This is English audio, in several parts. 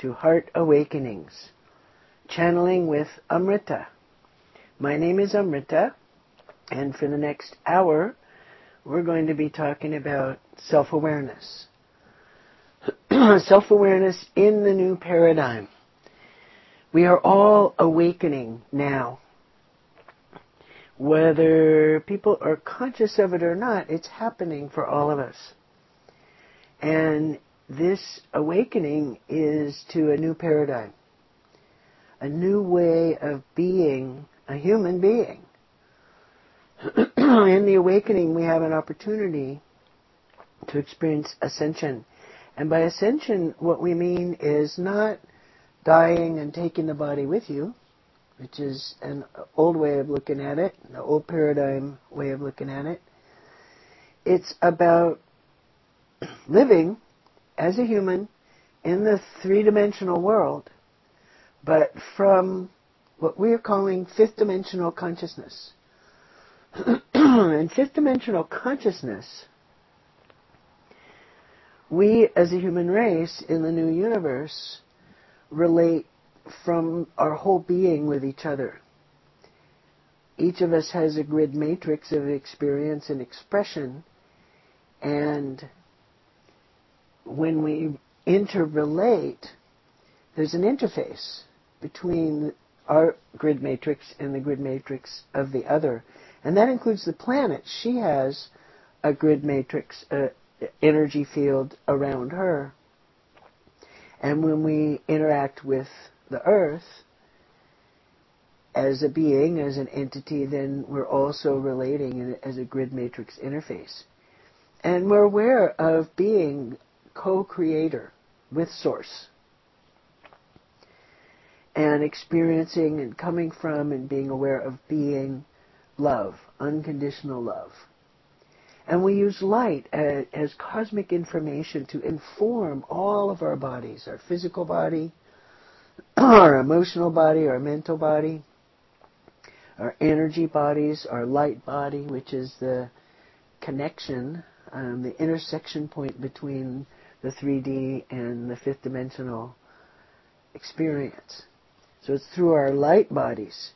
to Heart Awakenings, channeling with Amrita. My name is Amrita, and for the next hour, we're going to be talking about self awareness. self awareness in the new paradigm. We are all awakening now. Whether people are conscious of it or not, it's happening for all of us. And this awakening is to a new paradigm, a new way of being a human being. In the awakening, we have an opportunity to experience ascension. And by ascension, what we mean is not dying and taking the body with you, which is an old way of looking at it, an old paradigm way of looking at it. It's about living as a human in the three dimensional world, but from what we are calling fifth dimensional consciousness. and fifth dimensional consciousness, we as a human race in the new universe relate from our whole being with each other. Each of us has a grid matrix of experience and expression, and when we interrelate, there's an interface between our grid matrix and the grid matrix of the other. And that includes the planet. She has a grid matrix, uh, energy field around her. And when we interact with the earth as a being, as an entity, then we're also relating as a grid matrix interface. And we're aware of being co-creator with Source. And experiencing and coming from and being aware of being love, unconditional love. And we use light as, cosmic information to inform all of our bodies, our physical body, our emotional body, our mental body, our energy bodies, our light body, which is the connection, um, the intersection point between the 3D and the fifth dimensional experience. So it's through our light bodies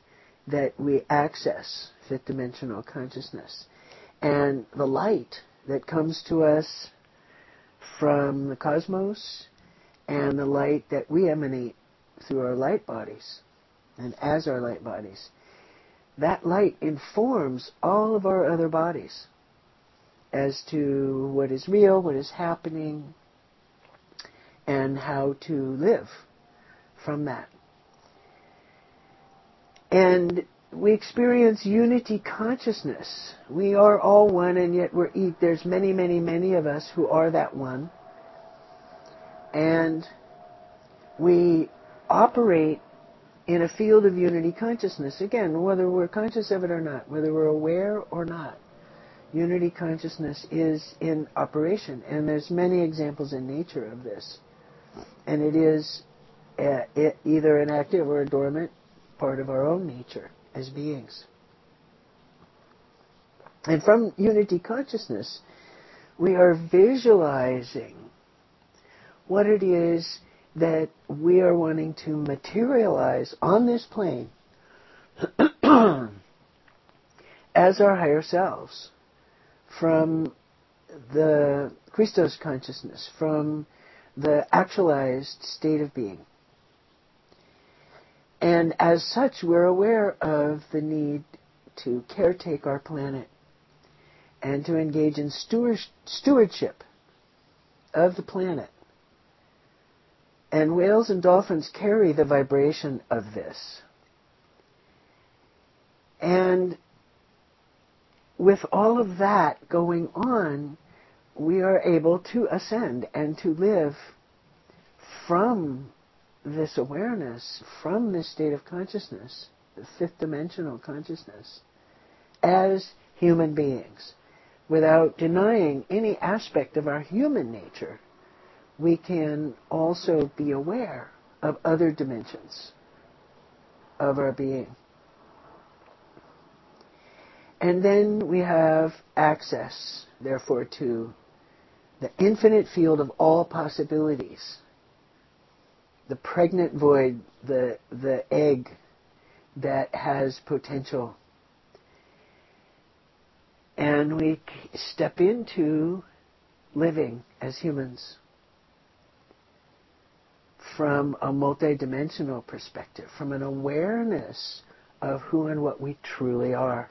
that we access fifth dimensional consciousness. And the light that comes to us from the cosmos and the light that we emanate through our light bodies and as our light bodies, that light informs all of our other bodies as to what is real, what is happening, and how to live from that. And we experience unity consciousness. We are all one, and yet we're each, there's many, many, many of us who are that one. And we operate in a field of unity consciousness. Again, whether we're conscious of it or not, whether we're aware or not, unity consciousness is in operation. And there's many examples in nature of this and it is uh, it, either an active or a dormant part of our own nature as beings. And from unity consciousness, we are visualizing what it is that we are wanting to materialize on this plane as our higher selves from the Christos consciousness, from the actualized state of being. And as such, we're aware of the need to caretake our planet and to engage in stewardship of the planet. And whales and dolphins carry the vibration of this. And with all of that going on, we are able to ascend and to live from this awareness, from this state of consciousness, the fifth dimensional consciousness, as human beings, without denying any aspect of our human nature. We can also be aware of other dimensions of our being. And then we have access, therefore, to the infinite field of all possibilities, the pregnant void, the, the egg that has potential. And we step into living as humans from a multidimensional perspective, from an awareness of who and what we truly are.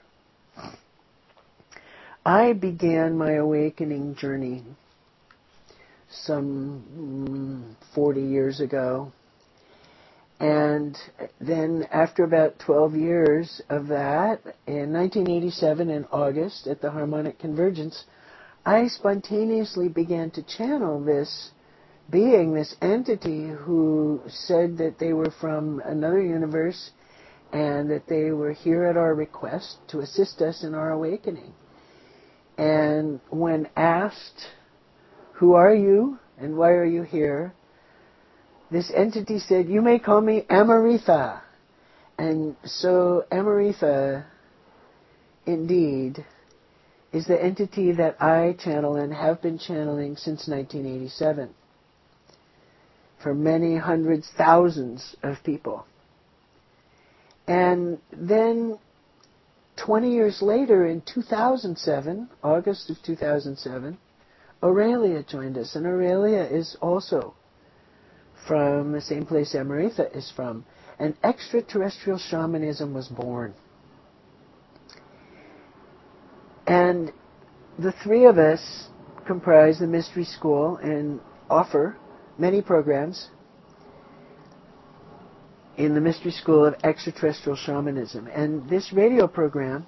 I began my awakening journey some mm, 40 years ago. And then after about 12 years of that, in 1987 in August at the Harmonic Convergence, I spontaneously began to channel this being, this entity who said that they were from another universe and that they were here at our request to assist us in our awakening. And when asked, Who are you and why are you here? this entity said, You may call me Amaritha. And so Amaritha, indeed, is the entity that I channel and have been channeling since 1987 for many hundreds, thousands of people. And then 20 years later, in 2007, August of 2007, Aurelia joined us. And Aurelia is also from the same place Amaritha is from. And extraterrestrial shamanism was born. And the three of us comprise the Mystery School and offer many programs in the Mystery School of Extraterrestrial Shamanism. And this radio program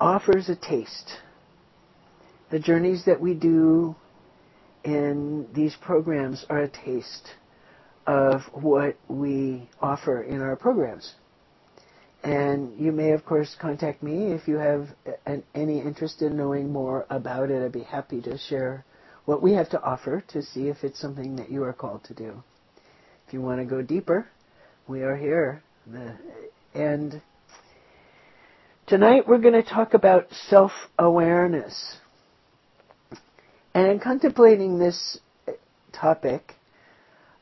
offers a taste. The journeys that we do in these programs are a taste of what we offer in our programs. And you may, of course, contact me if you have an, any interest in knowing more about it. I'd be happy to share what we have to offer to see if it's something that you are called to do. If you want to go deeper, we are here. And tonight we're going to talk about self awareness. And in contemplating this topic,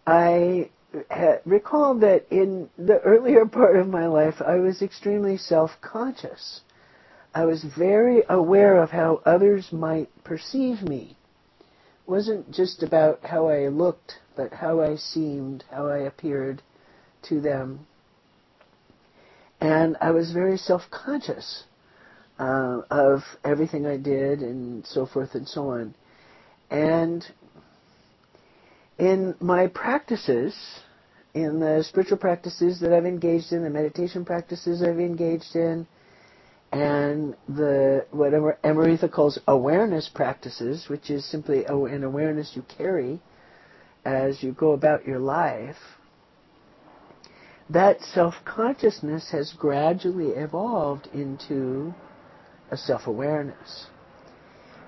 I recall that in the earlier part of my life, I was extremely self conscious. I was very aware of how others might perceive me. It wasn't just about how I looked, but how I seemed, how I appeared to them. And I was very self conscious uh, of everything I did and so forth and so on. And in my practices, in the spiritual practices that I've engaged in, the meditation practices I've engaged in, and the whatever Amaritha calls awareness practices, which is simply an awareness you carry as you go about your life, that self-consciousness has gradually evolved into a self-awareness.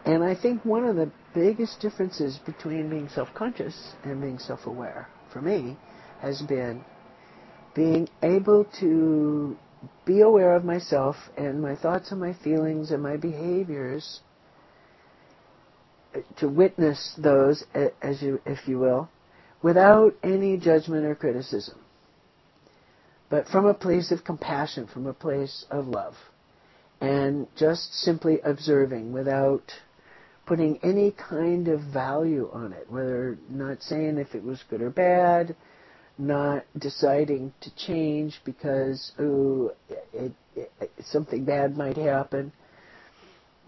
And I think one of the biggest differences between being self-conscious and being self-aware, for me, has been being able to be aware of myself and my thoughts and my feelings and my behaviors, to witness those, as you, if you will, without any judgment or criticism, but from a place of compassion, from a place of love, and just simply observing without putting any kind of value on it, whether not saying if it was good or bad, not deciding to change because ooh, it, it, it, something bad might happen.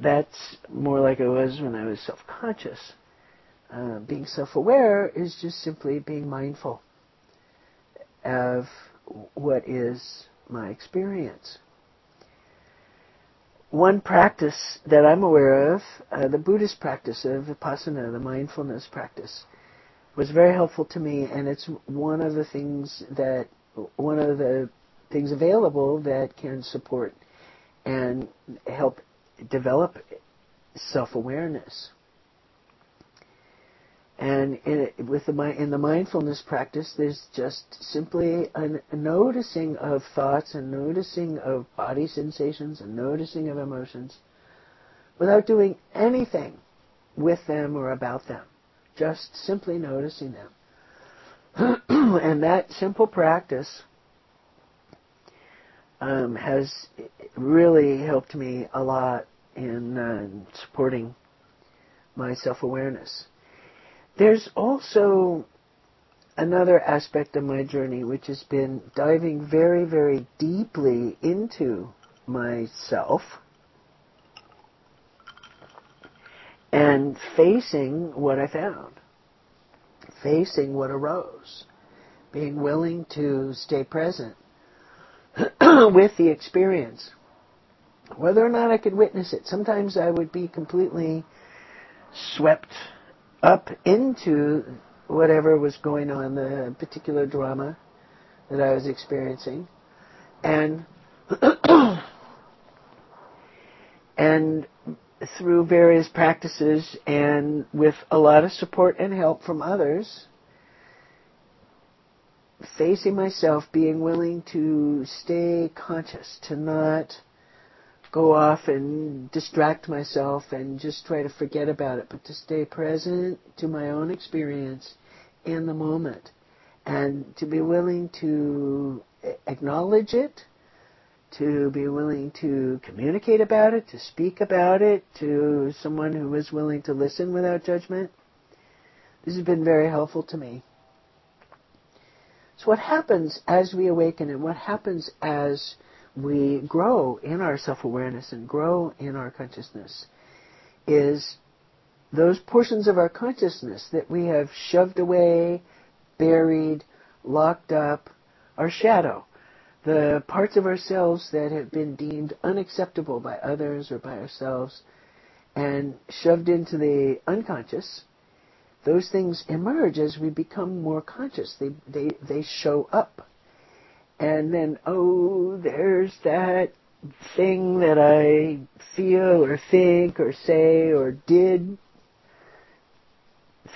That's more like it was when I was self-conscious. Uh, being self-aware is just simply being mindful of what is my experience one practice that I'm aware of, uh, the Buddhist practice of vipassana, the mindfulness practice, was very helpful to me, and it's one of the things that one of the things available that can support and help develop self-awareness. And in, with the in the mindfulness practice, there's just simply a, noticing of thoughts and noticing of body sensations and noticing of emotions, without doing anything with them or about them. Just simply noticing them. and that simple practice um, has really helped me a lot in uh, supporting my self-awareness. There's also another aspect of my journey which has been diving very, very deeply into myself and facing what I found, facing what arose, being willing to stay present with the experience, whether or not I could witness it. Sometimes I would be completely swept up into whatever was going on, the particular drama that I was experiencing, and and through various practices and with a lot of support and help from others, facing myself, being willing to stay conscious, to not go off and distract myself and just try to forget about it, but to stay present to my own experience in the moment and to be willing to acknowledge it, to be willing to communicate about it, to speak about it to someone who is willing to listen without judgment. This has been very helpful to me. So what happens as we awaken and what happens as we grow in our self-awareness and grow in our consciousness is those portions of our consciousness that we have shoved away, buried, locked up, our shadow, the parts of ourselves that have been deemed unacceptable by others or by ourselves and shoved into the unconscious, those things emerge as we become more conscious. They, they, they show up. And then, oh, there's that thing that I feel or think or say or did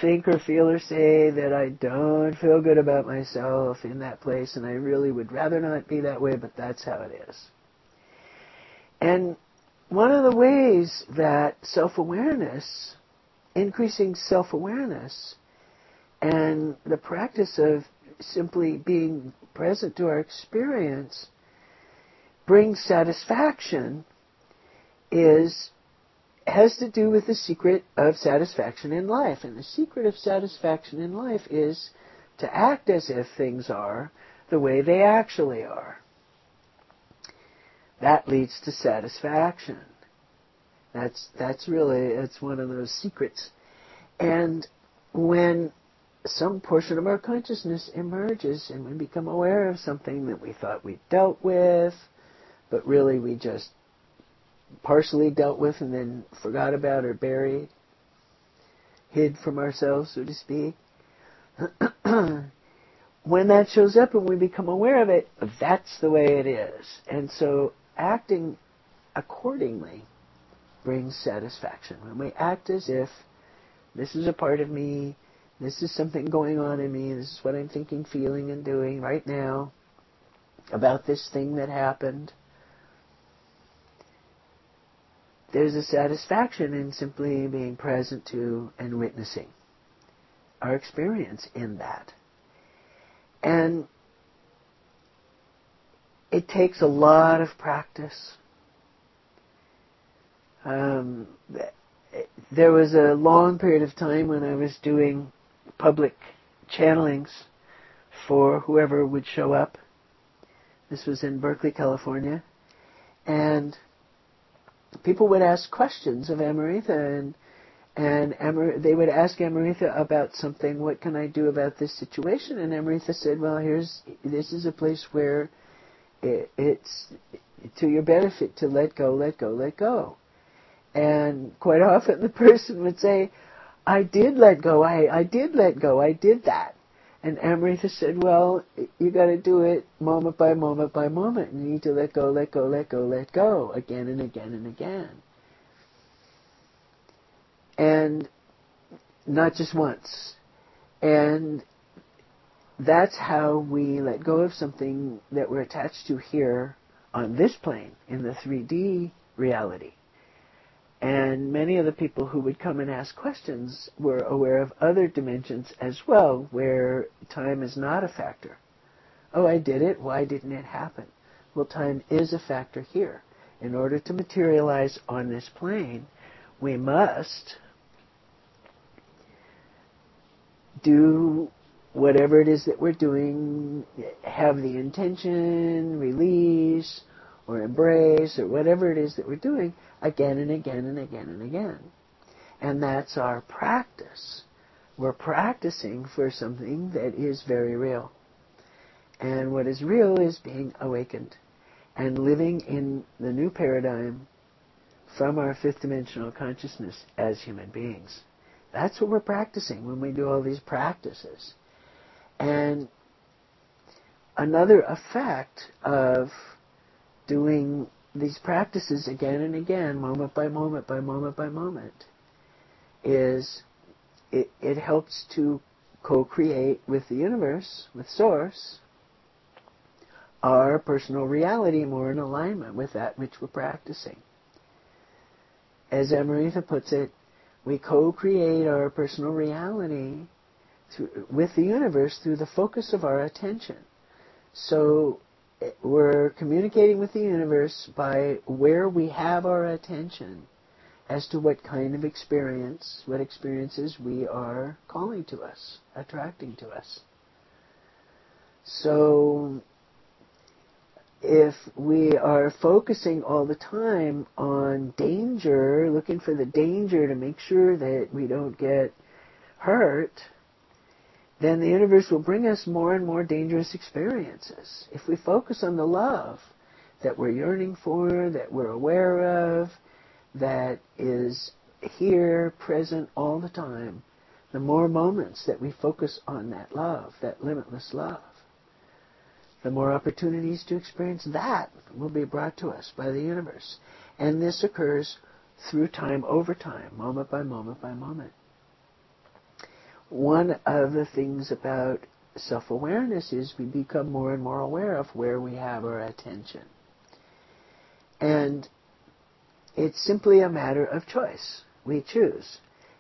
think or feel or say that I don't feel good about myself in that place and I really would rather not be that way, but that's how it is. And one of the ways that self-awareness increasing self-awareness and the practice of simply being present to our experience brings satisfaction is has to do with the secret of satisfaction in life. And the secret of satisfaction in life is to act as if things are the way they actually are. That leads to satisfaction. That's that's really it's one of those secrets. And when some portion of our consciousness emerges and we become aware of something that we thought we dealt with, but really we just partially dealt with and then forgot about or buried, hid from ourselves, so to speak. when that shows up and we become aware of it, that's the way it is. And so acting accordingly brings satisfaction. When we act as if this is a part of me, this is something going on in me, this is what I'm thinking, feeling, and doing right now about this thing that happened, there's a satisfaction in simply being present to and witnessing our experience in that. And it takes a lot of practice. Um, there was a long period of time when I was doing public channelings for whoever would show up. This was in Berkeley, California. And people would ask questions of Amrita and and Amar- they would ask Amrita about something. What can I do about this situation? And Amrita said, "Well, here's this is a place where it, it's to your benefit to let go, let go, let go." And quite often the person would say, I did let go, I, I did let go, I did that. And Amrita said, well, you gotta do it moment by moment by moment. You need to let go, let go, let go, let go, again and again and again. And not just once. And that's how we let go of something that we're attached to here on this plane, in the 3D reality And many of the people who would come and ask questions were aware of other dimensions as well, where time is not a factor. Oh, I did it. Why didn't it happen? Well, time is a factor here. In order to materialize on this plane, we must do whatever it is that we're doing, have the intention, release, or embrace, or whatever it is that we're doing again and again and again and again. And that's our practice. We're practicing for something that is very real. And what is real is being awakened and living in the new paradigm from our fifth dimensional consciousness as human beings. That's what we're practicing when we do all these practices. And another effect of doing these practices again and again, moment by moment by moment by moment, is it, it helps to co-create with the universe, with Source, our personal reality more in alignment with that which we're practicing. As Amarita puts it, we co-create our personal reality through, with the universe through the focus of our attention. So we're communicating with the universe by where we have our attention as to what kind of experience, what experiences we are calling to us, attracting to us. So if we are focusing all the time on danger, looking for the danger to make sure that we don't get hurt, then the universe will bring us more and more dangerous experiences. If we focus on the love that we're yearning for, that we're aware of, that is here, present all the time, the more moments that we focus on that love, that limitless love, the more opportunities to experience that will be brought to us by the universe. And this occurs through time over time, moment by moment by moment. One of the things about self-awareness is we become more and more aware of where we have our attention. And it's simply a matter of choice. We choose.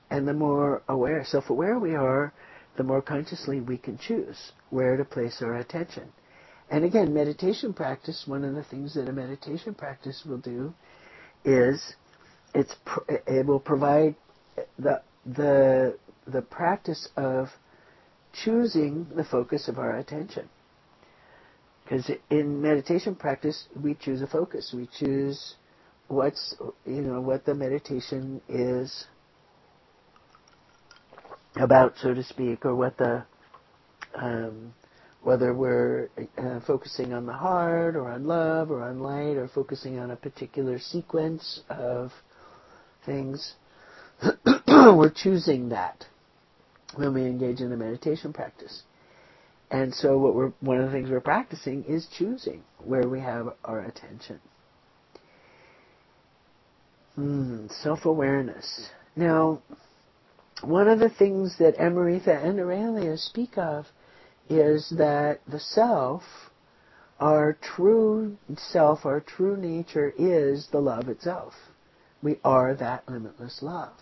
And the more aware, self-aware we are, the more consciously we can choose where to place our attention. And again, meditation practice, one of the things that a meditation practice will do is it's it will provide the the the practice of choosing the focus of our attention. Because in meditation practice, we choose a focus. We choose what's you know what the meditation is about, so to speak, or what the um, whether we're uh, focusing on the heart or on love or on light or focusing on a particular sequence of things, we're choosing that when we engage in a meditation practice. And so what we're, one of the things we're practicing is choosing where we have our attention. Mm, self-awareness. Now, one of the things that Amarita and Aurelia speak of is that the self, our true self, our true nature is the love itself. We are that limitless love.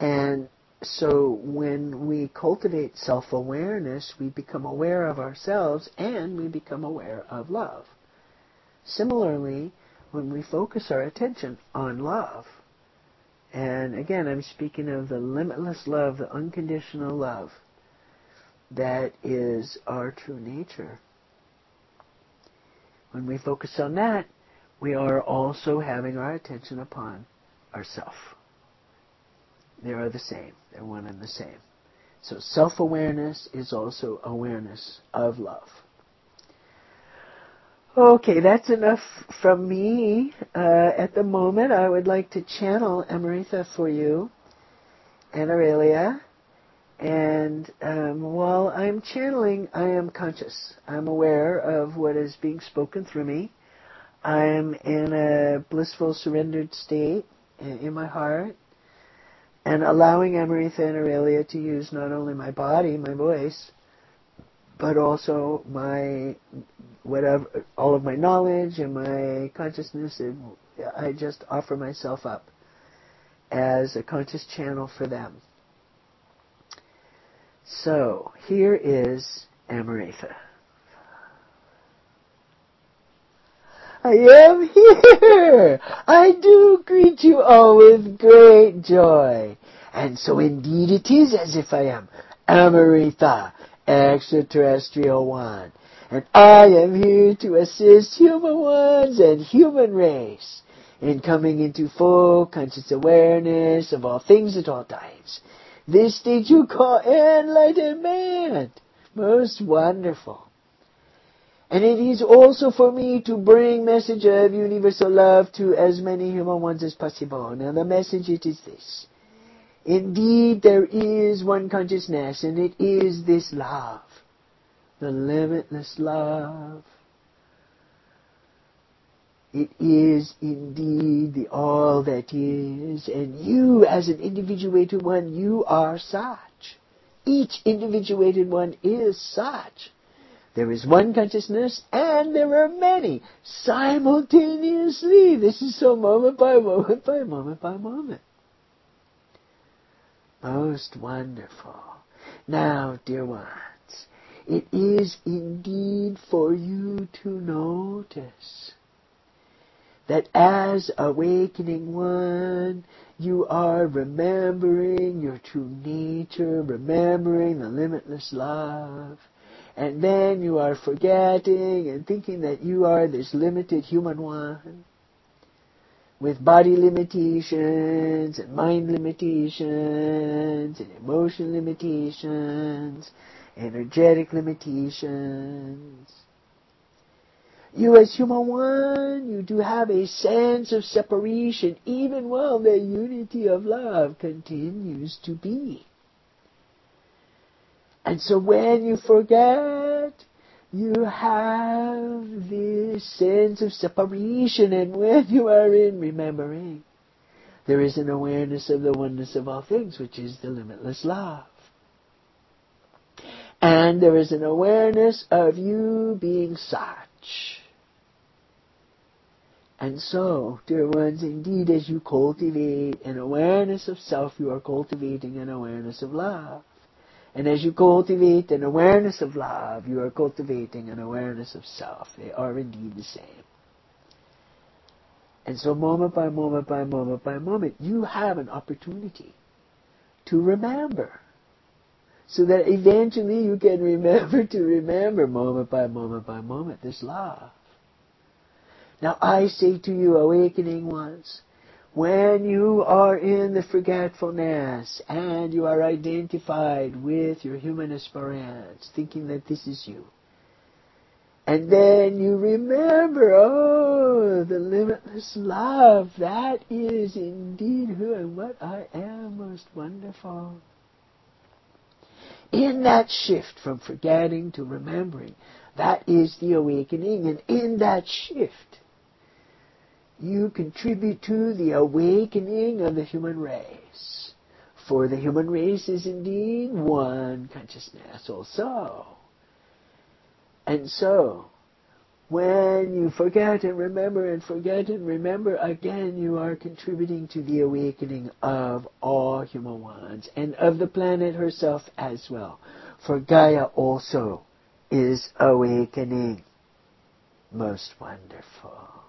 And so when we cultivate self-awareness, we become aware of ourselves and we become aware of love. Similarly, when we focus our attention on love, and again, I'm speaking of the limitless love, the unconditional love, that is our true nature. When we focus on that, we are also having our attention upon ourself. They are the same. They're one and the same. So self-awareness is also awareness of love. Okay, that's enough from me. Uh, at the moment, I would like to channel Amarita for you and Aurelia and um, while I'm channeling, I am conscious. I'm aware of what is being spoken through me. I'm in a blissful, surrendered state in my heart, and allowing Amarita and Aurelia to use not only my body, my voice, but also my whatever, all of my knowledge and my consciousness and I just offer myself up as a conscious channel for them. So here is Amarantha. I am here! I do greet you all with great joy. And so indeed it is as if I am Amarantha, extraterrestrial one. And I am here to assist human ones and human race in coming into full conscious awareness of all things at all times. This state you call enlightenment. Most wonderful. And it is also for me to bring message of universal love to as many human ones as possible. Now the message it is this. Indeed there is one consciousness and it is this love. The limitless love. It is indeed the all that is, and you as an individuated one, you are such. Each individuated one is such. There is one consciousness and there are many simultaneously. This is so moment by moment by moment by moment. Most wonderful. Now, dear ones, it is indeed for you to notice that as awakening one, you are remembering your true nature, remembering the limitless love, and then you are forgetting and thinking that you are this limited human one with body limitations and mind limitations and emotion limitations, energetic limitations. You as human one, you do have a sense of separation even while the unity of love continues to be. And so when you forget, you have this sense of separation, and when you are in remembering, there is an awareness of the oneness of all things, which is the limitless love. And there is an awareness of you being such. And so, dear ones, indeed, as you cultivate an awareness of self, you are cultivating an awareness of love. And as you cultivate an awareness of love, you are cultivating an awareness of self. They are indeed the same. And so moment by moment by moment by moment, you have an opportunity to remember. So that eventually you can remember to remember moment by moment by moment this love. Now I say to you, awakening ones, when you are in the forgetfulness and you are identified with your human experience, thinking that this is you, and then you remember, oh, the limitless love, that is indeed who and what I am, most wonderful. In that shift from forgetting to remembering, that is the awakening, and in that shift, you contribute to the awakening of the human race. For the human race is indeed one consciousness also. And so, when you forget and remember and forget and remember again, you are contributing to the awakening of all human ones and of the planet herself as well. For Gaia also is awakening. Most wonderful.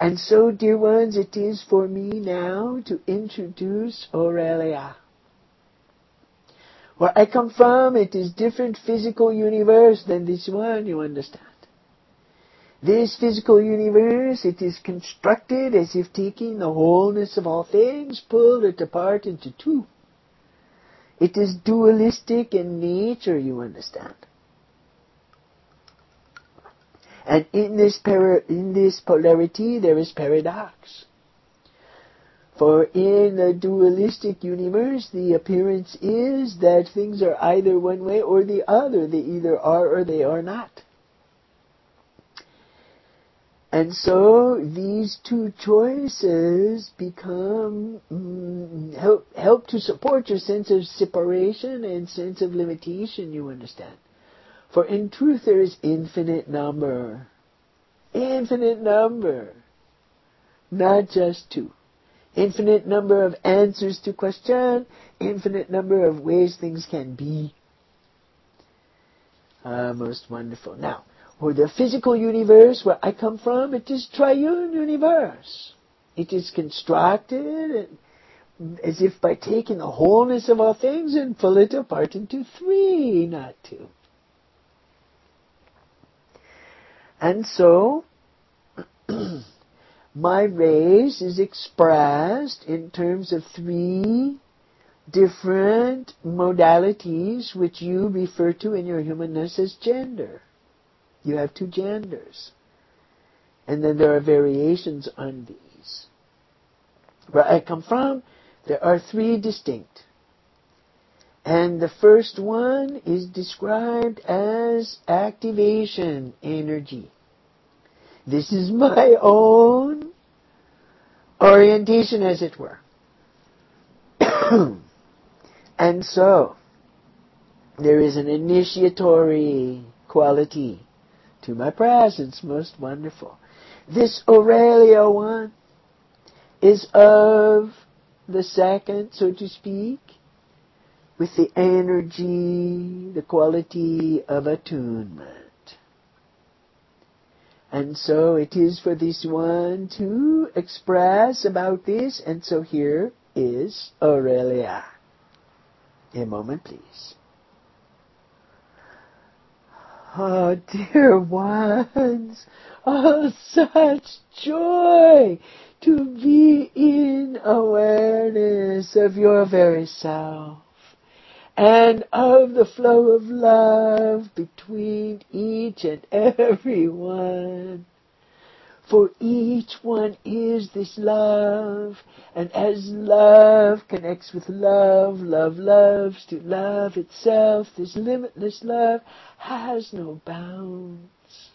And so, dear ones, it is for me now to introduce Aurelia. Where I come from, it is different physical universe than this one, you understand. This physical universe, it is constructed as if taking the wholeness of all things, pulled it apart into two. It is dualistic in nature, you understand. And in this, para- in this polarity, there is paradox. For in the dualistic universe, the appearance is that things are either one way or the other. They either are or they are not. And so these two choices become mm, help help to support your sense of separation and sense of limitation. You understand? For in truth there is infinite number. Infinite number. not just two. Infinite number of answers to question, infinite number of ways things can be. Ah, most wonderful. Now, for the physical universe where I come from, it is triune universe. It is constructed as if by taking the wholeness of all things and pull it apart into three, not two. And so, my race is expressed in terms of three different modalities which you refer to in your humanness as gender. You have two genders. And then there are variations on these. Where I come from, there are three distinct. And the first one is described as activation energy. This is my own orientation, as it were. and so, there is an initiatory quality to my presence, most wonderful. This Aurelia one is of the second, so to speak, with the energy, the quality of attunement. And so it is for this one to express about this, and so here is Aurelia. A moment, please. Oh, dear ones, oh, such joy to be in awareness of your very self and of the flow of love between each and every one. For each one is this love, and as love connects with love, love loves to love itself, this limitless love has no bounds.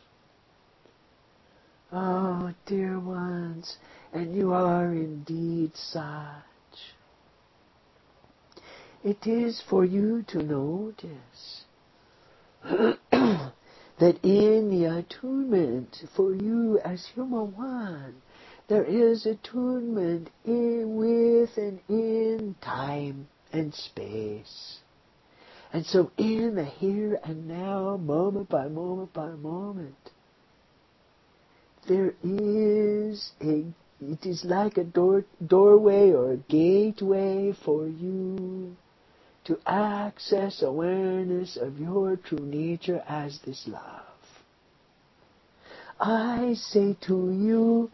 Oh, dear ones, and you are indeed such. It is for you to notice that in the attunement for you as human one, there is attunement in, with and in time and space. And so in the here and now, moment by moment by moment, there is a, it is like a door, doorway or a gateway for you to access awareness of your true nature as this love. I say to you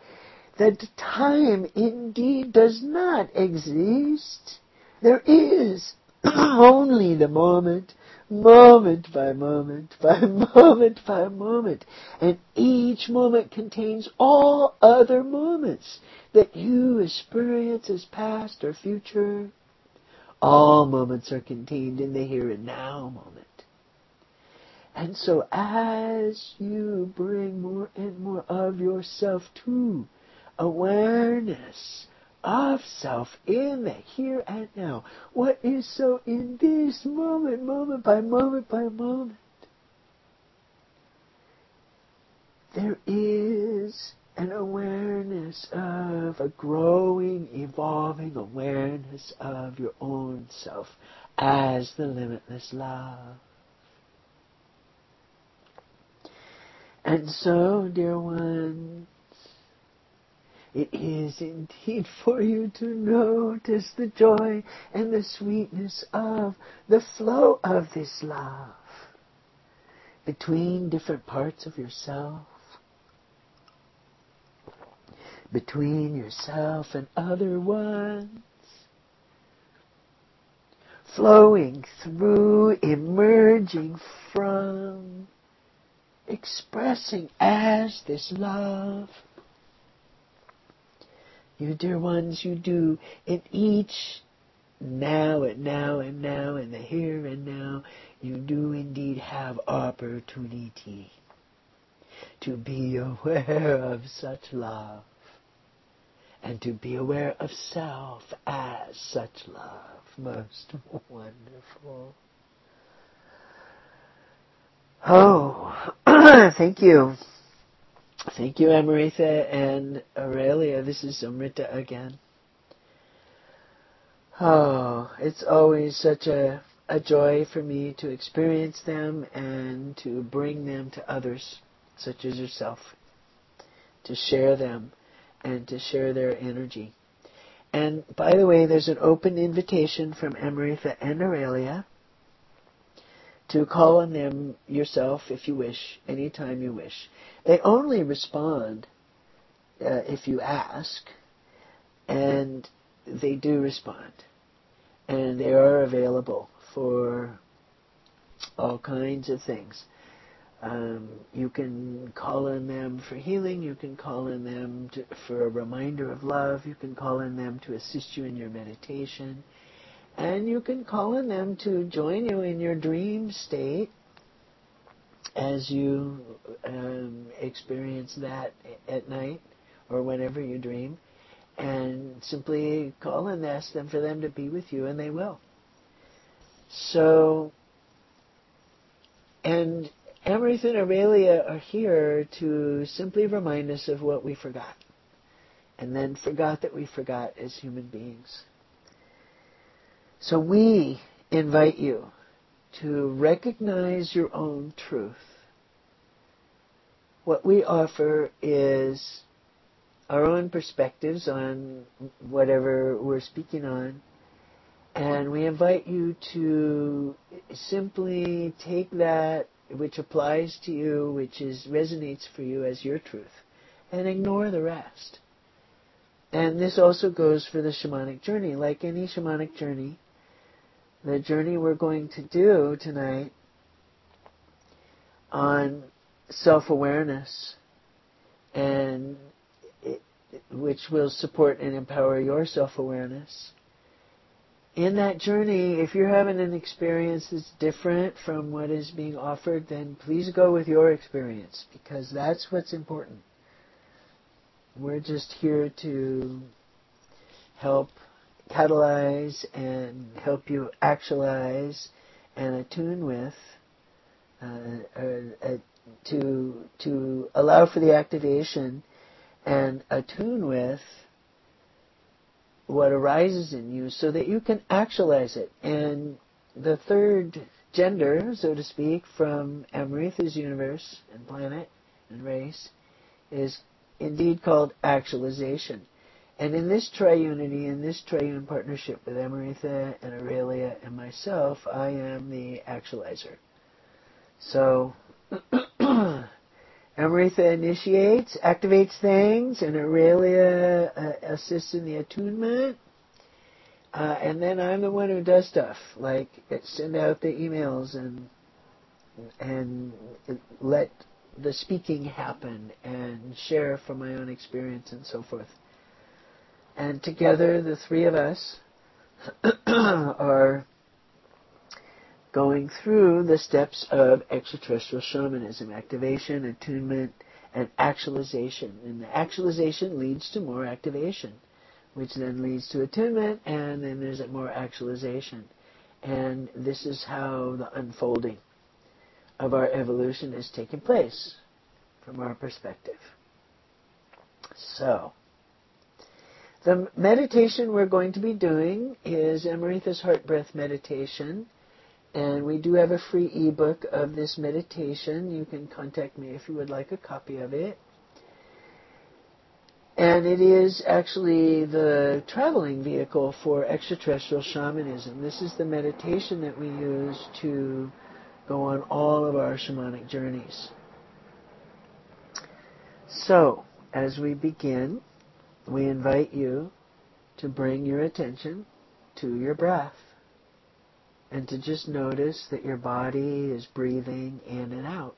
that time indeed does not exist. There is only the moment, moment by moment, by moment by moment. And each moment contains all other moments that you experience as past or future all mm-hmm. moments are contained in the here and now moment. And so as you bring more and more of yourself to awareness of self in the here and now, what is so in this moment, moment by moment by moment, there is an awareness of a growing, evolving awareness of your own self as the limitless love. And so, dear ones, it is indeed for you to notice the joy and the sweetness of the flow of this love between different parts of yourself between yourself and other ones. Flowing through, emerging from, expressing as this love. You dear ones, you do in each now and now and now and the here and now, you do indeed have opportunity to be aware of such love and to be aware of self as such love. Most wonderful. Oh, thank you. Thank you, Amrita and Aurelia. This is Amrita again. Oh, it's always such a, a joy for me to experience them and to bring them to others, such as yourself, to share them and to share their energy. And by the way, there's an open invitation from Amrita and Aurelia to call on them yourself if you wish, anytime you wish. They only respond uh, if you ask, and they do respond. And they are available for all kinds of things. Um, you can call on them for healing. You can call on them to, for a reminder of love. You can call on them to assist you in your meditation. And you can call on them to join you in your dream state as you um, experience that at night or whenever you dream. And simply call and ask them for them to be with you, and they will. So, and Amrita and Aurelia are here to simply remind us of what we forgot, and then forgot that we forgot as human beings. So we invite you to recognize your own truth. What we offer is our own perspectives on whatever we're speaking on, and we invite you to simply take that which applies to you, which is resonates for you as your truth, and ignore the rest. And this also goes for the shamanic journey. Like any shamanic journey, the journey we're going to do tonight on self-awareness and it, which will support and empower your self-awareness. In that journey, if you're having an experience that's different from what is being offered, then please go with your experience because that's what's important. We're just here to help catalyze and help you actualize and attune with uh, uh, uh, to to allow for the activation and attune with what arises in you so that you can actualize it. And the third gender, so to speak, from Amrita's universe and planet and race is indeed called actualization. And in this triunity, in this triune partnership with Amrita and Aurelia and myself, I am the actualizer. So, Amrita initiates, activates things, and Aurelia uh, assists in the attunement. Uh, and then I'm the one who does stuff, like send out the emails and and let the speaking happen and share from my own experience and so forth. And together, the three of us are going through the steps of extraterrestrial shamanism activation, attunement, and actualization. And the actualization leads to more activation, which then leads to attunement, and then there's more actualization. And this is how the unfolding of our evolution is taking place from our perspective. So, the meditation we're going to be doing is Amrita's Heart Breath Meditation. And we do have a free ebook of this meditation. You can contact me if you would like a copy of it. And it is actually the traveling vehicle for extraterrestrial shamanism. This is the meditation that we use to go on all of our shamanic journeys. So, as we begin, we invite you to bring your attention to your breath and to just notice that your body is breathing in and out.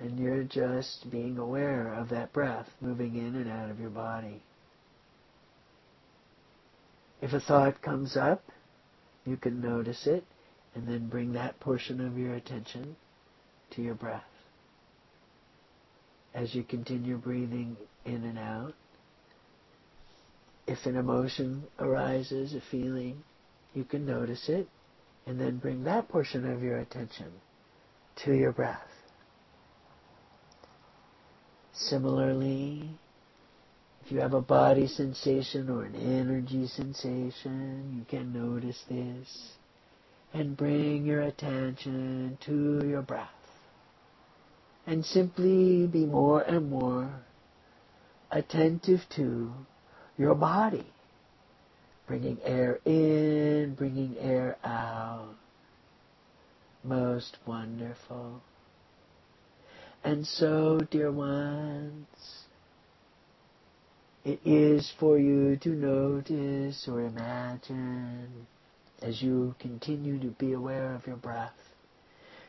And you're just being aware of that breath moving in and out of your body. If a thought comes up, you can notice it and then bring that portion of your attention to your breath as you continue breathing in and out. If an emotion arises, a feeling, you can notice it and then bring that portion of your attention to your breath. Similarly, if you have a body sensation or an energy sensation, you can notice this and bring your attention to your breath. And simply be more and more attentive to your body. Bringing air in, bringing air out. Most wonderful. And so, dear ones, it is for you to notice or imagine as you continue to be aware of your breath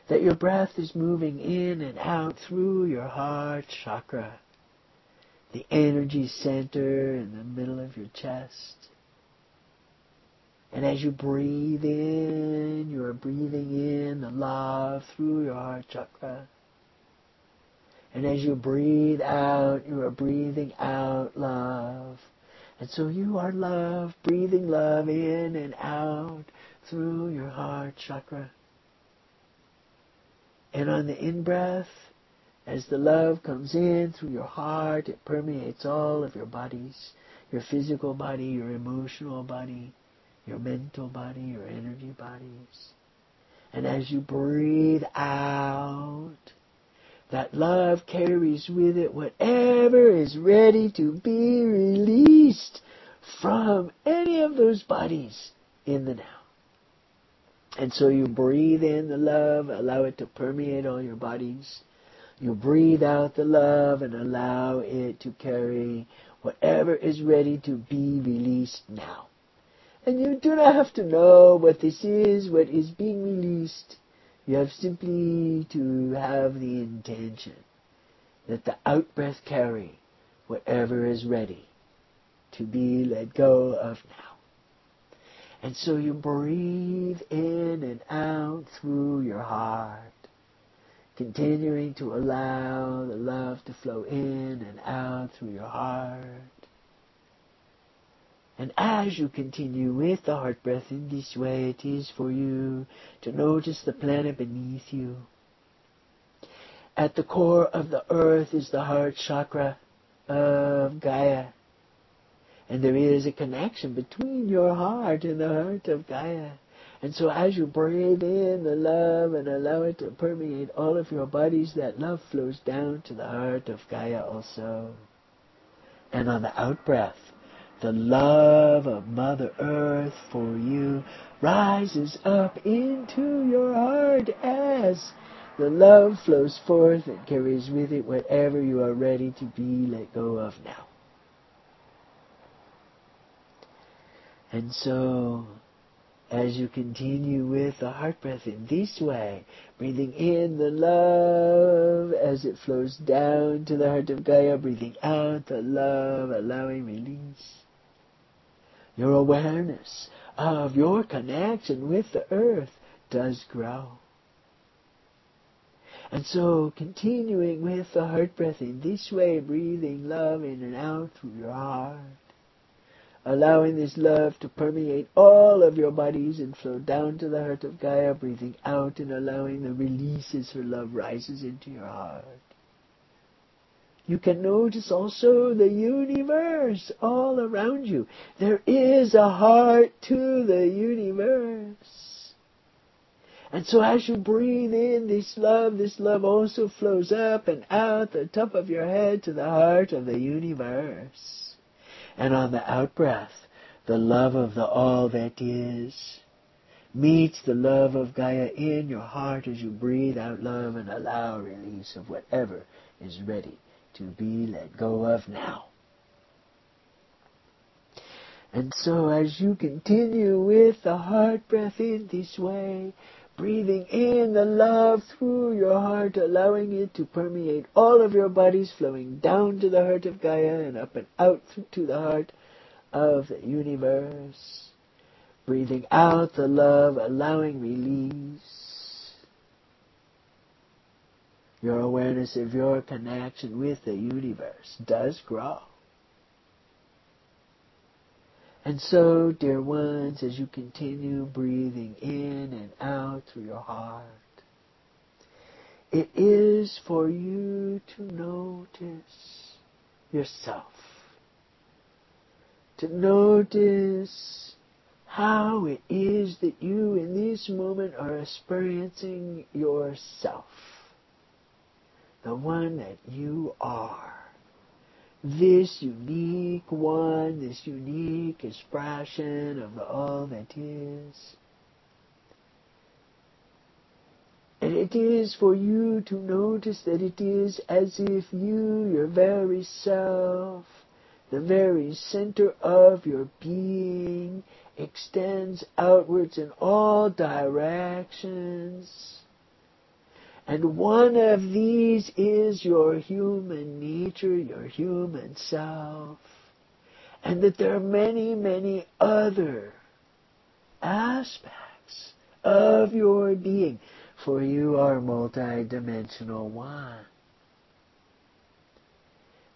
that your breath is moving in and out through your heart chakra, the energy center in the middle of your chest. And as you breathe in, you are breathing in the love through your heart chakra. And as you breathe out, you are breathing out love. And so you are love, breathing love in and out through your heart chakra. And on the in-breath, as the love comes in through your heart, it permeates all of your bodies, your physical body, your emotional body, your mental body, your energy bodies. And as you breathe out, that love carries with it whatever is ready to be released from any of those bodies in the now. And so you breathe in the love, allow it to permeate all your bodies. You breathe out the love and allow it to carry whatever is ready to be released now. And you do not have to know what this is, what is being released. You have simply to have the intention that the out-breath carry whatever is ready to be let go of now. And so you breathe in and out through your heart, continuing to allow the love to flow in and out through your heart. And as you continue with the heart breath in this way, it is for you to notice the planet beneath you. At the core of the earth is the heart chakra of Gaia. And there is a connection between your heart and the heart of Gaia. And so as you breathe in the love and allow it to permeate all of your bodies, that love flows down to the heart of Gaia also. And on the out breath, the love of Mother Earth for you rises up into your heart as the love flows forth and carries with it whatever you are ready to be let go of now. And so, as you continue with the heart breath in this way, breathing in the love as it flows down to the heart of Gaia, breathing out the love, allowing release your awareness of your connection with the earth does grow. And so, continuing with the heart breathing, this way, breathing love in and out through your heart, allowing this love to permeate all of your bodies and flow down to the heart of Gaia, breathing out and allowing the releases her love rises into your heart. You can notice also the universe all around you. There is a heart to the universe. And so as you breathe in this love, this love also flows up and out the top of your head to the heart of the universe. And on the out breath, the love of the all that is meets the love of Gaia in your heart as you breathe out love and allow release of whatever is ready to be let go of now. And so as you continue with the heart breath in this way, breathing in the love through your heart, allowing it to permeate all of your bodies, flowing down to the heart of Gaia and up and out to the heart of the universe. Breathing out the love, allowing release your awareness of your connection with the universe does grow. And so, dear ones, as you continue breathing in and out through your heart, It is for you to notice yourself. To notice how it is that you in this moment are experiencing yourself. The one that you are. This unique one, this unique expression of the all that is. And it is for you to notice that it is as if you, your very self, the very center of your being, extends outwards in all directions. And one of these is your human nature, your human self. And that there are many, many other aspects of your being for you are multidimensional one.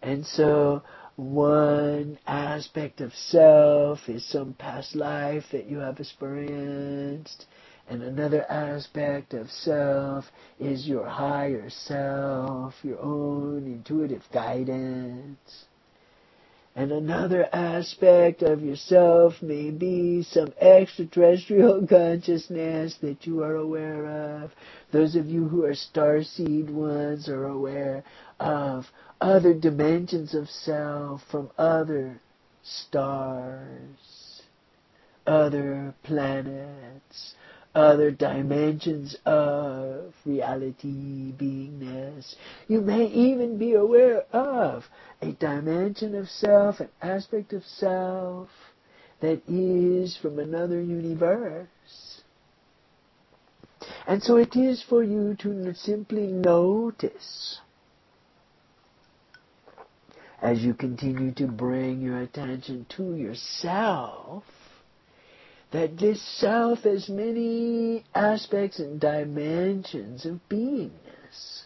And so one aspect of self is some past life that you have experienced, and another aspect of self is your higher self, your own intuitive guidance. And another aspect of yourself may be some extraterrestrial consciousness that you are aware of. Those of you who are starseed ones are aware of other dimensions of self from other stars, other planets, other dimensions of reality, beingness. You may even be aware of a dimension of self, an aspect of self that is from another universe. And so it is for you to simply notice as you continue to bring your attention to yourself that this self has many aspects and dimensions of beingness.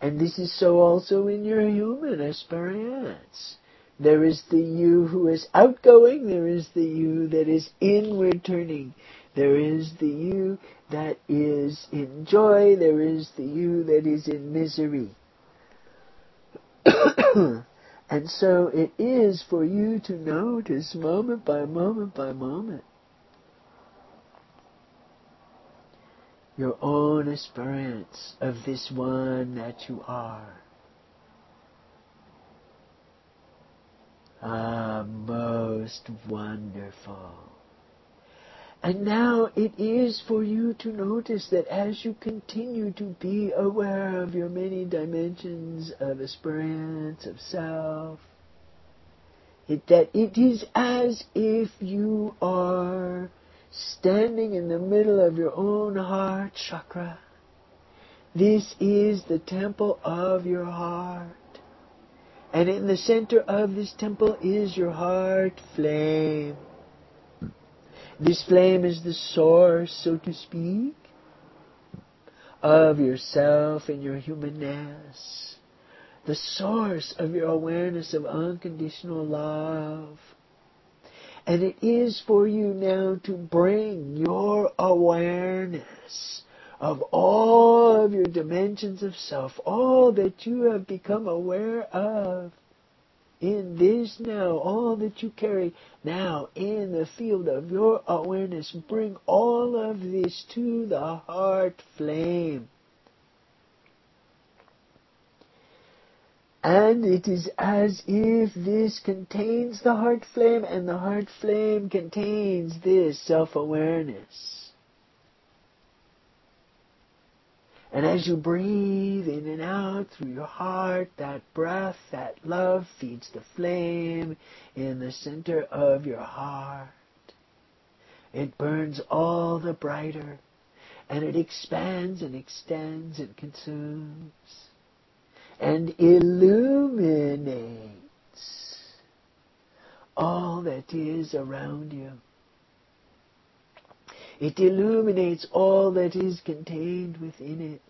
And this is so also in your human experience. There is the you who is outgoing, there is the you that is inward turning, there is the you that is in joy, there is the you that is in misery. And so it is for you to notice moment by moment by moment your own experience of this one that you are. Ah, most wonderful. And now it is for you to notice that as you continue to be aware of your many dimensions of experience, of self, it, that it is as if you are standing in the middle of your own heart chakra. This is the temple of your heart. And in the center of this temple is your heart flame. This flame is the source, so to speak, of yourself and your humanness. The source of your awareness of unconditional love. And it is for you now to bring your awareness of all of your dimensions of self, all that you have become aware of, in this now, all that you carry now in the field of your awareness, bring all of this to the heart flame. And it is as if this contains the heart flame and the heart flame contains this self-awareness. And as you breathe in and out through your heart, that breath, that love feeds the flame in the center of your heart. It burns all the brighter, and it expands and extends and consumes and illuminates all that is around you. It illuminates all that is contained within it.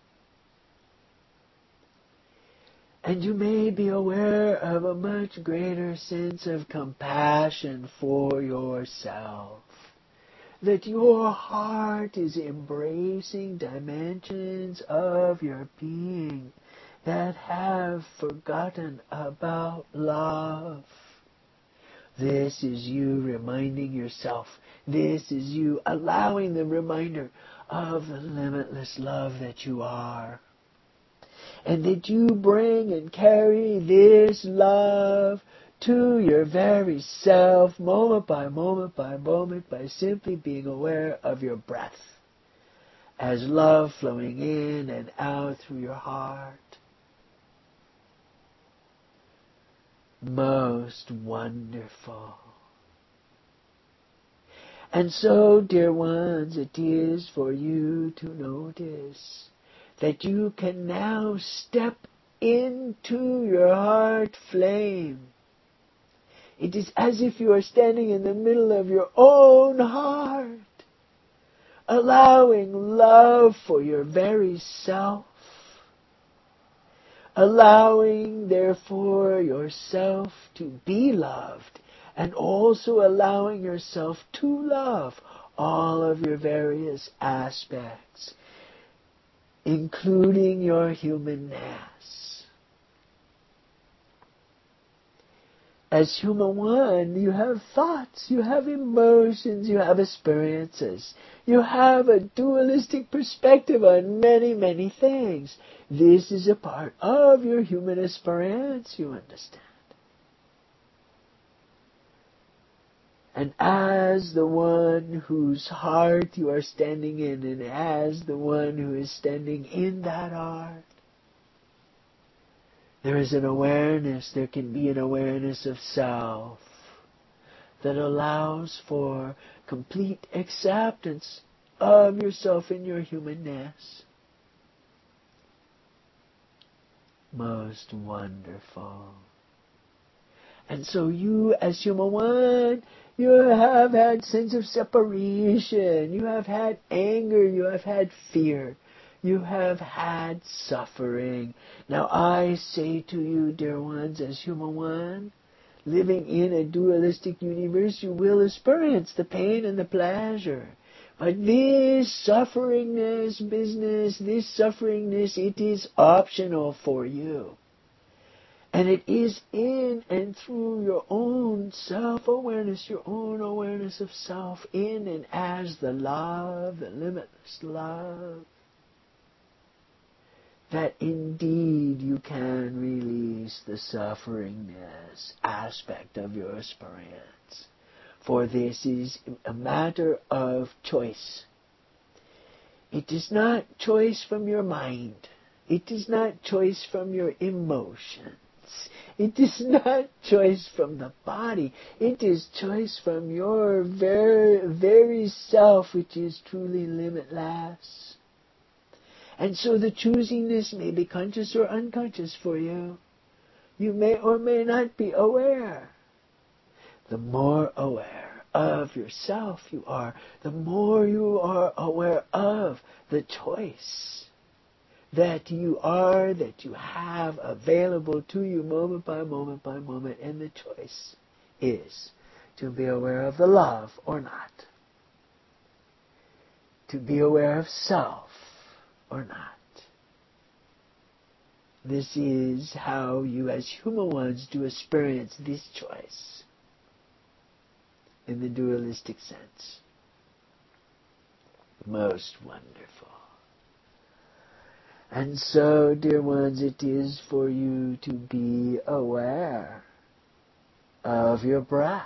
And you may be aware of a much greater sense of compassion for yourself. that your heart is embracing dimensions of your being that have forgotten about love. This is you reminding yourself. This is you allowing the reminder of the limitless love that you are. And that you bring and carry this love to your very self, moment by moment by moment, by simply being aware of your breath as love flowing in and out through your heart. Most wonderful. And so, dear ones, it is for you to notice that you can now step into your heart flame. It is as if you are standing in the middle of your own heart, allowing love for your very self allowing therefore yourself to be loved and also allowing yourself to love all of your various aspects, including your humanness. As human one, you have thoughts, you have emotions, you have experiences. You have a dualistic perspective on many, many things. This is a part of your human experience, you understand. And as the one whose heart you are standing in, and as the one who is standing in that heart, there is an awareness, there can be an awareness of self that allows for complete acceptance of yourself in your humanness. Most wonderful. And so you, as human one, you have had sense of separation. You have had anger. You have had fear. You have had suffering. Now I say to you, dear ones, as human one, living in a dualistic universe, you will experience the pain and the pleasure. But this sufferingness business, this sufferingness, it is optional for you. And it is in and through your own self-awareness, your own awareness of self, in and as the love, the limitless love, that indeed you can release the sufferingness aspect of your experience. For this is a matter of choice. It is not choice from your mind. It is not choice from your emotions. It is not choice from the body. It is choice from your very, very self, which is truly limitless. And so the choosiness may be conscious or unconscious for you. You may or may not be aware. The more aware of yourself you are, the more you are aware of the choice that you are, that you have available to you moment by moment by moment, and the choice is to be aware of the love or not. To be aware of self or not. This is how you as human ones do experience this choice in the dualistic sense. Most wonderful. And so, dear ones, it is for you to be aware of your breath.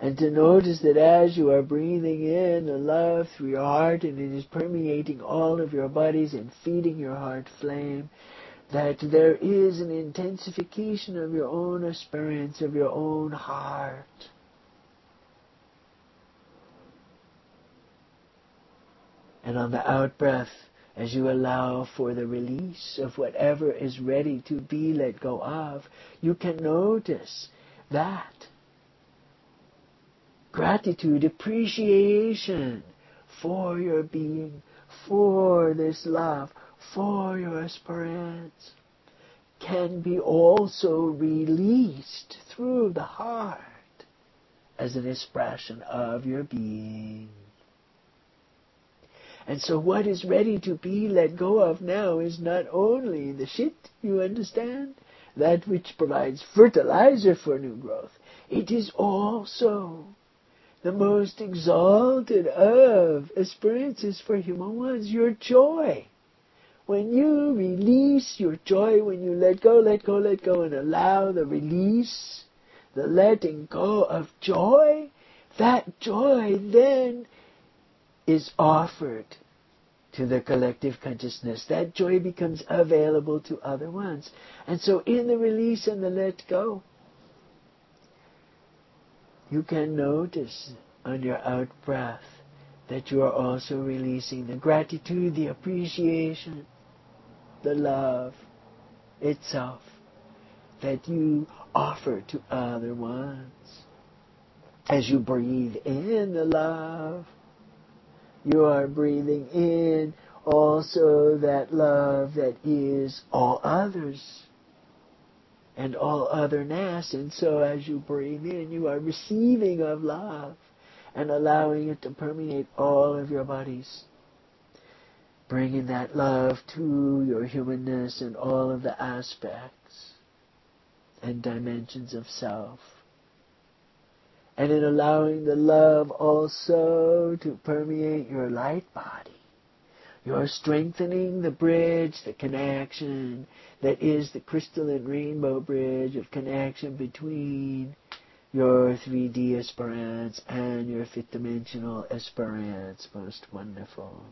And to notice that as you are breathing in the love through your heart and it is permeating all of your bodies and feeding your heart flame, that there is an intensification of your own experience, of your own heart. And on the out breath, as you allow for the release of whatever is ready to be let go of, you can notice that gratitude, appreciation for your being, for this love, for your experience, can be also released through the heart as an expression of your being. And so what is ready to be let go of now is not only the shit, you understand? That which provides fertilizer for new growth. It is also the most exalted of experiences for human ones, your joy. When you release your joy, when you let go, let go, let go, and allow the release, the letting go of joy, that joy then is offered to the collective consciousness. That joy becomes available to other ones. And so in the release and the let go, you can notice on your out breath that you are also releasing the gratitude, the appreciation, the love itself that you offer to other ones. As you breathe in the love, you are breathing in also that love that is all others and all other otherness. And so as you breathe in, you are receiving of love and allowing it to permeate all of your bodies. Bringing that love to your humanness and all of the aspects and dimensions of self and in allowing the love also to permeate your light body. You're strengthening the bridge, the connection that is the crystalline rainbow bridge of connection between your 3D experience and your fifth dimensional experience. Most wonderful.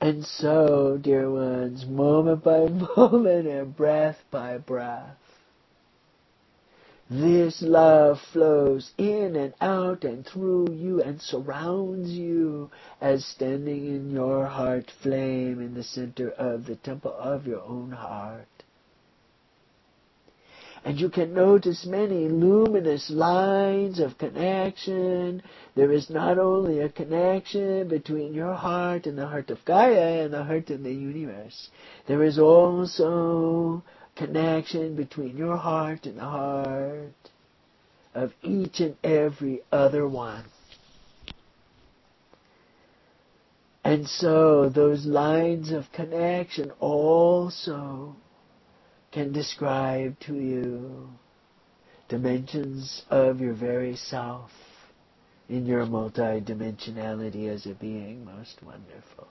And so, dear ones, moment by moment and breath by breath, this love flows in and out and through you and surrounds you as standing in your heart flame in the center of the temple of your own heart. And you can notice many luminous lines of connection. There is not only a connection between your heart and the heart of Gaia and the heart of the universe. There is also connection between your heart and the heart of each and every other one. And so those lines of connection also can describe to you dimensions of your very self in your multidimensionality as a being most wonderful.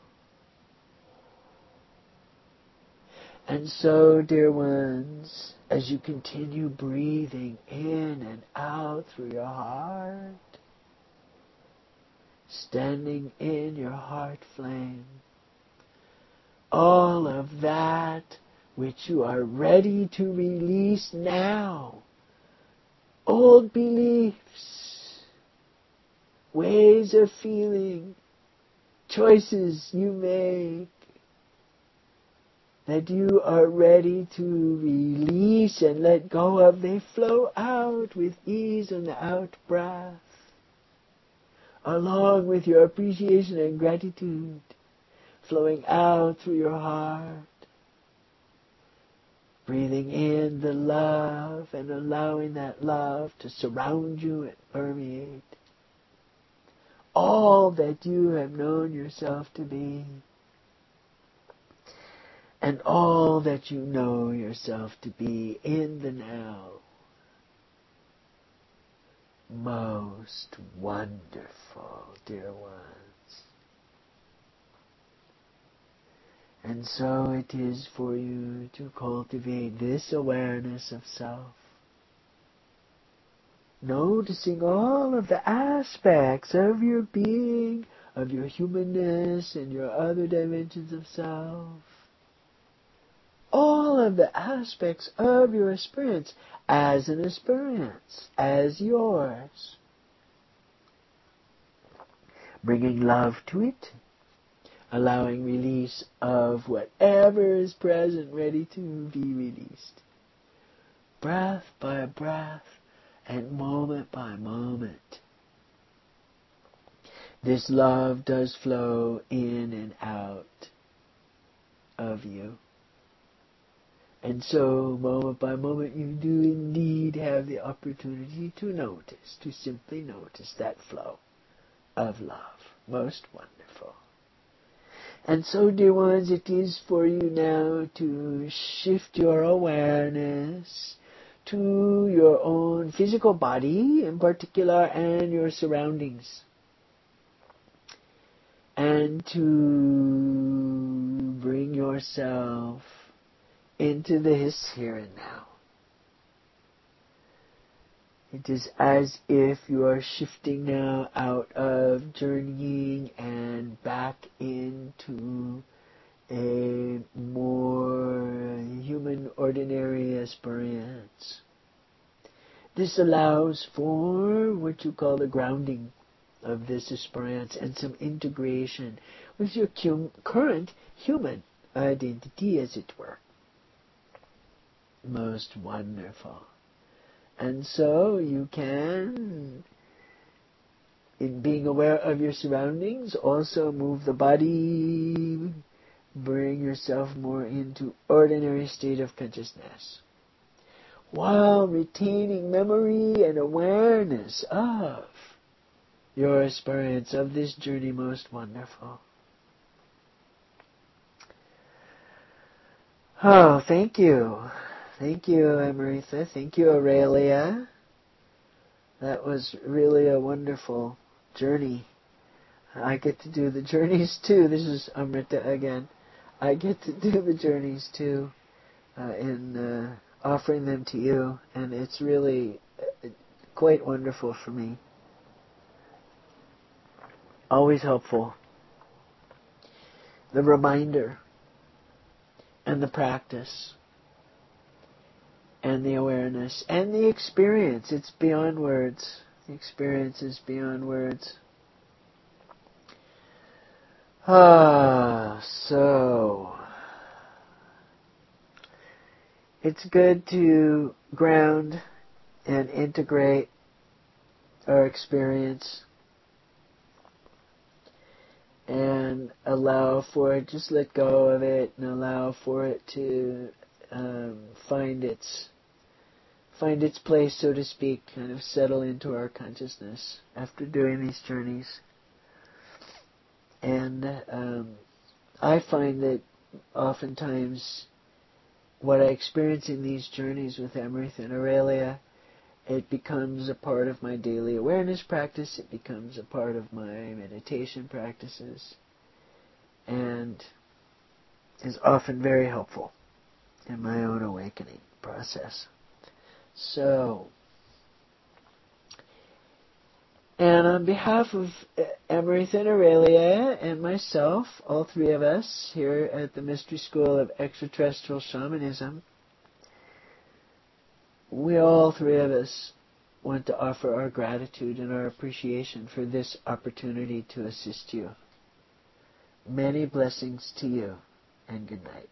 And so, dear ones, as you continue breathing in and out through your heart, standing in your heart flame, all of that which you are ready to release now, old beliefs, ways of feeling, choices you make, that you are ready to release and let go of, they flow out with ease the out breath, along with your appreciation and gratitude flowing out through your heart. Breathing in the love and allowing that love to surround you and permeate all that you have known yourself to be and all that you know yourself to be in the now. Most wonderful, dear ones. And so it is for you to cultivate this awareness of self. Noticing all of the aspects of your being, of your humanness, and your other dimensions of self all of the aspects of your experience as an experience, as yours. Bringing love to it, allowing release of whatever is present ready to be released. Breath by breath and moment by moment. This love does flow in and out of you. And so, moment by moment, you do indeed have the opportunity to notice, to simply notice that flow of love. Most wonderful. And so, dear ones, it is for you now to shift your awareness to your own physical body in particular and your surroundings. And to bring yourself into this here and now. It is as if you are shifting now out of journeying and back into a more human ordinary experience. This allows for what you call the grounding of this experience and some integration with your current human identity, as it were. Most wonderful. And so you can, in being aware of your surroundings, also move the body, bring yourself more into ordinary state of consciousness while retaining memory and awareness of your experience of this journey most wonderful. Oh, thank you. Thank you, Amrita. Thank you, Aurelia. That was really a wonderful journey. I get to do the journeys too. This is Amrita again. I get to do the journeys too uh, in uh, offering them to you, and it's really uh, quite wonderful for me. Always helpful. The reminder and the practice and the awareness and the experience. It's beyond words. The experience is beyond words. Ah, so it's good to ground and integrate our experience and allow for it, just let go of it and allow for it to um, find its find its place, so to speak, kind of settle into our consciousness after doing these journeys. And um, I find that oftentimes what I experience in these journeys with Amrita and Aurelia, it becomes a part of my daily awareness practice, it becomes a part of my meditation practices, and is often very helpful in my own awakening process. So, and on behalf of Amrita and Aurelia and myself, all three of us here at the Mystery School of Extraterrestrial Shamanism, we all three of us want to offer our gratitude and our appreciation for this opportunity to assist you. Many blessings to you, and good night.